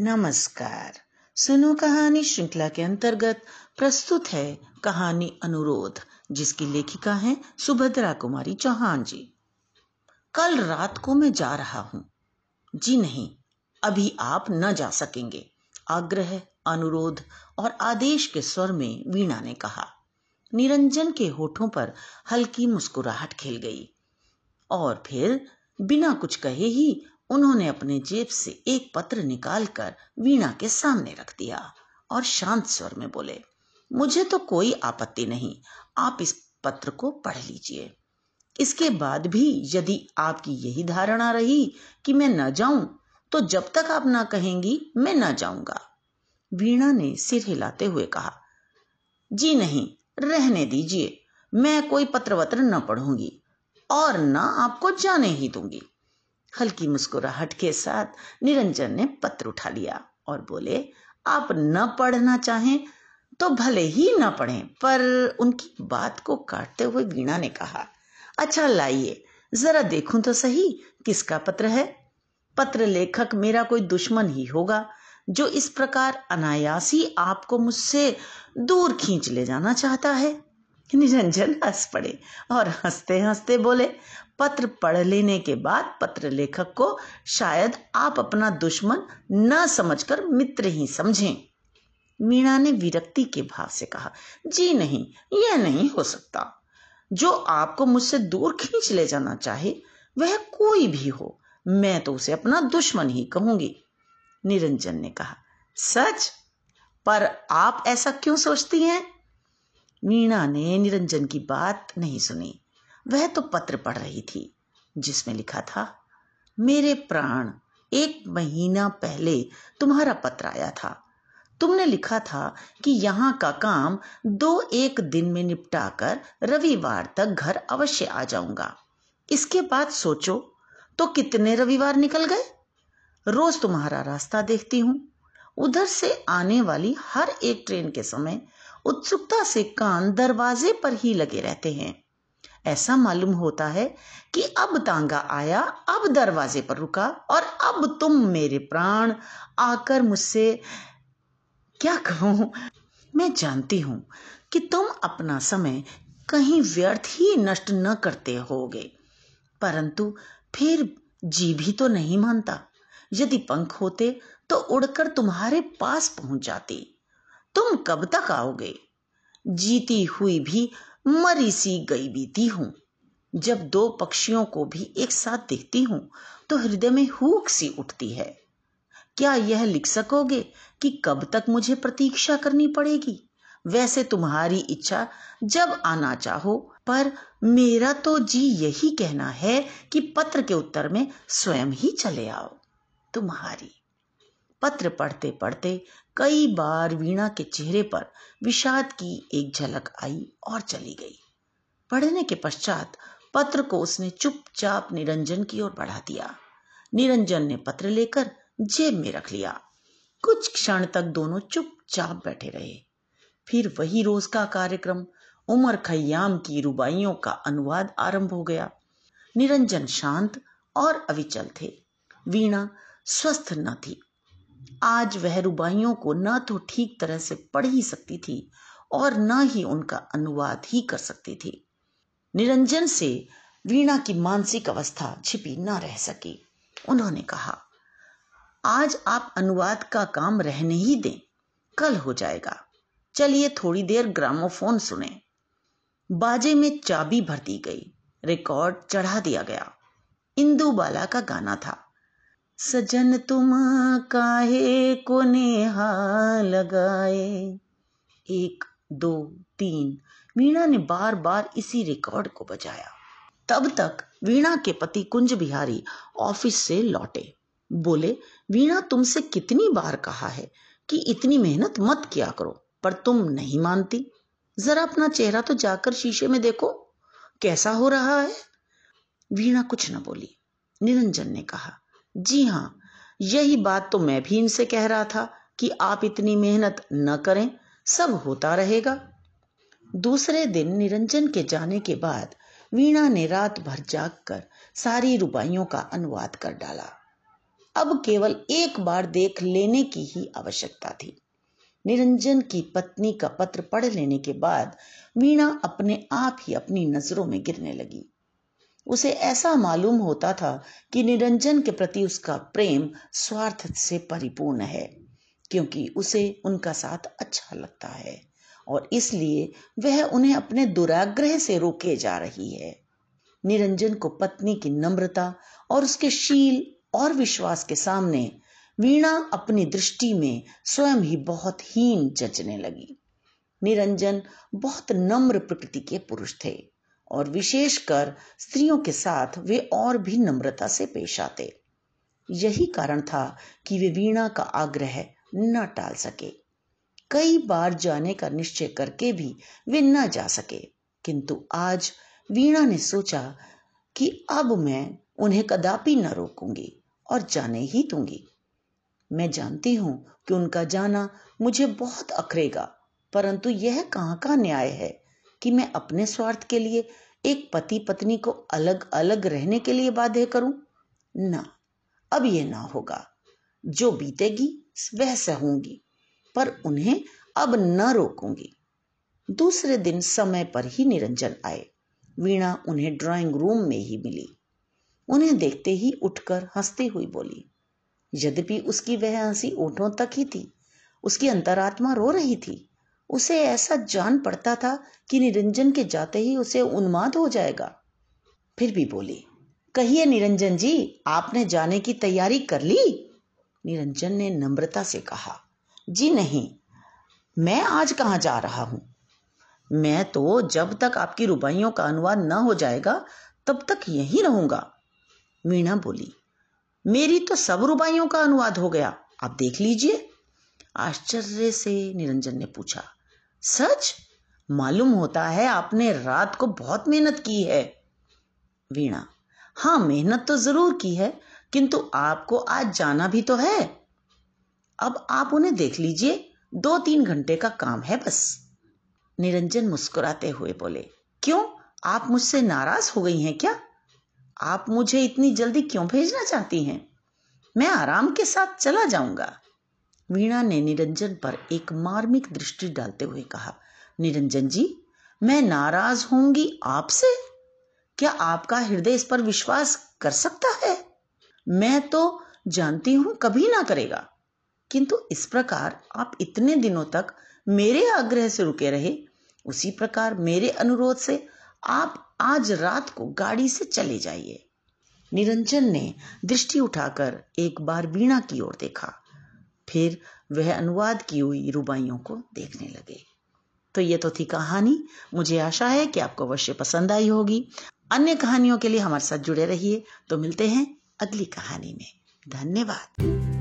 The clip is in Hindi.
नमस्कार। सुनो कहानी श्रृंखला के अंतर्गत प्रस्तुत है कहानी अनुरोध, जिसकी लेखिका है सुभद्रा कुमारी चौहान जी। कल रात को मैं जा रहा हूँ। जी नहीं, अभी आप न जा सकेंगे, आग्रह, अनुरोध और आदेश के स्वर में वीणा ने कहा। निरंजन के होठों पर हल्की मुस्कुराहट खिल गई और फिर बिना कुछ कहे ही उन्होंने अपने जेब से एक पत्र निकालकर वीणा के सामने रख दिया और शांत स्वर में बोले, मुझे तो कोई आपत्ति नहीं, आप इस पत्र को पढ़ लीजिए। इसके बाद भी यदि आपकी यही धारणा रही कि मैं न जाऊँ तो जब तक आप ना कहेंगी, मैं न जाऊँगा। वीणा ने सिर हिलाते हुए कहा, जी नहीं, रहने दीजिए, मैं कोई पत्र वत्र न पढ़ूँगी और न आपको जाने ही दूँगी। हल्की मुस्कुराहट के साथ निरंजन ने पत्र उठा लिया और बोले, आप न पढ़ना चाहें तो भले ही न पढ़ें, पर उनकी बात को काटते हुए वीणा ने कहा अच्छा लाइए, जरा देखूँ तो सही किसका पत्र है? पत्र लेखक मेरा कोई दुश्मन ही होगा, जो इस प्रकार अनायासी आपको मुझसे दूर खींच ले जाना चाहता है। निरंजन हंस पड़े और हँसते हँसते बोले, पत्र पढ़ लेने के बाद पत्र लेखक को शायद आप अपना दुश्मन न समझकर मित्र ही समझें। मीणा ने विरक्ति के भाव से कहा, जी नहीं, यह नहीं हो सकता। जो आपको मुझसे दूर खींच ले जाना चाहे, वह कोई भी हो, मैं तो उसे अपना दुश्मन ही कहूँगी। निरंजन ने कहा, सच? पर आप ऐसा क्यों सोचती हैं? मीणा ने निरंजन की बात नहीं सुनी। वह तो पत्र पढ़ रही थी, जिसमें लिखा था, मेरे प्राण, एक महीना पहले तुम्हारा पत्र आया था। तुमने लिखा था कि यहाँ का काम दो एक दिन में निपटाकर रविवार तक घर अवश्य आ जाऊँगा। इसके बाद सोचो तो कितने रविवार निकल गए? रोज तुम्हारा रास्ता देखती हूँ। उधर से आने वाली हर एक ट्रेन के समय उत्सुकता से कान दरवाजे पर ही लगे रहते हैं। ऐसा मालूम होता है कि अब तांगा आया, अब दरवाजे पर रुका और अब तुम मेरे प्राण आकर मुझसे क्या कहूँ? मैं जानती हूँ कि तुम अपना समय कहीं व्यर्थ ही नष्ट न करते होगे। परंतु फिर जी भी तो नहीं मानता। यदि पंख होते तो उड़कर तुम्हारे पास पहुँच जाती। तुम कब तक आओगे? जीती हुई भी, मरी सी गई बीती हूँ। जब दो पक्षियों को भी एक साथ देखती हूँ तो हृदय में हुक सी उठती है। क्या यह लिख सकोगे कि कब तक मुझे प्रतीक्षा करनी पड़ेगी? वैसे तुम्हारी इच्छा जब आना चाहो, पर मेरा तो जी यही कहना है कि पत्र के उत्तर में स्वयं ही चले आओ। तुम्हारी पत्र पढ़ते पढ़ते कई बार वीणा के चेहरे पर विषाद की एक झलक आई और चली गई। पढ़ने के पश्चात पत्र को उसने चुपचाप निरंजन की ओर बढ़ा दिया। निरंजन ने पत्र लेकर जेब में रख लिया। कुछ क्षण तक दोनों चुपचाप बैठे रहे। फिर वही रोज का कार्यक्रम, उमर खयाम की रुबाइयों का अनुवाद आरंभ हो गया। निरंजन शांत और अविचल थे। वीणा स्वस्थ न थी। आज वह रुबाइयों को न तो ठीक तरह से पढ़ ही सकती थी और न ही उनका अनुवाद ही कर सकती थी। निरंजन से वीणा की मानसिक अवस्था छिपी न रह सकी। उन्होंने कहा, आज आप अनुवाद का काम रहने ही दें, कल हो जाएगा। चलिए थोड़ी देर ग्रामोफोन सुने। बाजे में चाबी भर दी गई, रिकॉर्ड चढ़ा दिया गया। इंदू बाला का गाना था। सजन तुम काहे को नेहा लगाए? एक, दो, तीन। वीणा ने बार बार इसी रिकॉर्ड को बजाया। तब तक वीणा के पति कुंज बिहारी ऑफ़िस से लौटे। बोले, वीणा तुमसे कितनी बार कहा है कि इतनी मेहनत मत किया करो, पर तुम नहीं मानती। जरा अपना चेहरा तो जाकर शीशे में देखो, कैसा हो रहा है? वीणा कुछ न बोली। निरंजन ने कहा जी हाँ यही बात तो मैं भी इनसे कह रहा था कि आप इतनी मेहनत न करें, सब होता रहेगा। दूसरे दिन निरंजन के जाने के बाद वीणा ने रात भर जागकर सारी रुबाइयों का अनुवाद कर डाला। अब केवल एक बार देख लेने की ही आवश्यकता थी। निरंजन की पत्नी का पत्र पढ़ लेने के बाद वीणा अपने आप ही अपनी नज़रों में गिरने लगी। उसे ऐसा मालूम होता था कि निरंजन के प्रति उसका प्रेम स्वार्थ से परिपूर्ण है, क्योंकि उसे उनका साथ अच्छा लगता है और इसलिए वह उन्हें अपने दुराग्रह से रोके जा रही है। निरंजन को पत्नी की नम्रता और उसके शील और विश्वास के सामने वीणा अपनी दृष्टि में स्वयं ही बहुत हीन जचने लगी। निरंजन बहुत नम्र प्रकृति के पुरुष थे। और विशेषकर स्त्रियों के साथ वे और भी नम्रता से पेश आते। यही कारण था कि वे वीणा का आग्रह न टाल सके। कई बार जाने का निश्चय करके भी वे न जा सके। किंतु आज वीणा ने सोचा कि अब मैं उन्हें कदापि न रोकूँगी और जाने ही दूँगी। मैं जानती हूँ कि उनका जाना मुझे बहुत अखरेगा परंतु यह कहाँ का न्याय है? कि मैं अपने स्वार्थ के लिए एक पति पत्नी को अलग अलग रहने के लिए बाध्य करूँ? ना। अब यह ना होगा। जो बीतेगी, वह सहूँगी पर उन्हें अब न रोकूँगी। दूसरे दिन समय पर ही निरंजन आए। वीणा उन्हें ड्राइंग रूम में ही मिली। उन्हें देखते ही उठकर हंसती हुई बोली, यद्यपि उसकी वह हँसी ओठों तक ही थी, उसकी अंतरात्मा रो रही थी उसे ऐसा जान पड़ता था कि निरंजन के जाते ही उसे उन्माद हो जाएगा। फिर भी बोली, कहिए निरंजन जी, आपने जाने की तैयारी कर ली? निरंजन ने नम्रता से कहा, जी नहीं, मैं आज कहाँ जा रहा हूँ? मैं तो जब तक आपकी रुबाइयों का अनुवाद न हो जाएगा, तब तक यहीं रहूँगा। मीणा बोली, मेरी तो सब रुबाइयों का अनुवाद हो गया, आप देख लीजिए। आश्चर्य से निरंजन ने पूछा सच? मालूम होता है आपने रात को बहुत मेहनत की है। वीणा हाँ मेहनत तो ज़रूर की है, किंतु आपको आज जाना भी तो है। अब आप उन्हें देख लीजिए दो तीन घंटे का काम है बस। निरंजन मुस्कुराते हुए बोले, क्यों? आप मुझसे नाराज़ हो गई हैं क्या? आप मुझे इतनी जल्दी क्यों भेजना चाहती हैं? मैं आराम के साथ चला जाऊँगा। वीणा ने निरंजन पर एक मार्मिक दृष्टि डालते हुए कहा, निरंजन जी, मैं नाराज़ होंगी आपसे? क्या आपका हृदय इस पर विश्वास कर सकता है? मैं तो जानती हूँ कभी ना करेगा। किंतु इस प्रकार आप इतने दिनों तक मेरे आग्रह से रुके रहे, उसी प्रकार मेरे अनुरोध से आप आज रात को गाड़ी से चले जाइए। निरंजन ने दृष्टि उठाकर एक बार वीणा की ओर देखा। फिर वह अनुवाद की हुई रुबाइयों को देखने लगे। तो ये तो थी कहानी। मुझे आशा है कि आपको अवश्य पसंद आई होगी। अन्य कहानियों के लिए हमारे साथ जुड़े रहिए। तो मिलते हैं अगली कहानी में। धन्यवाद।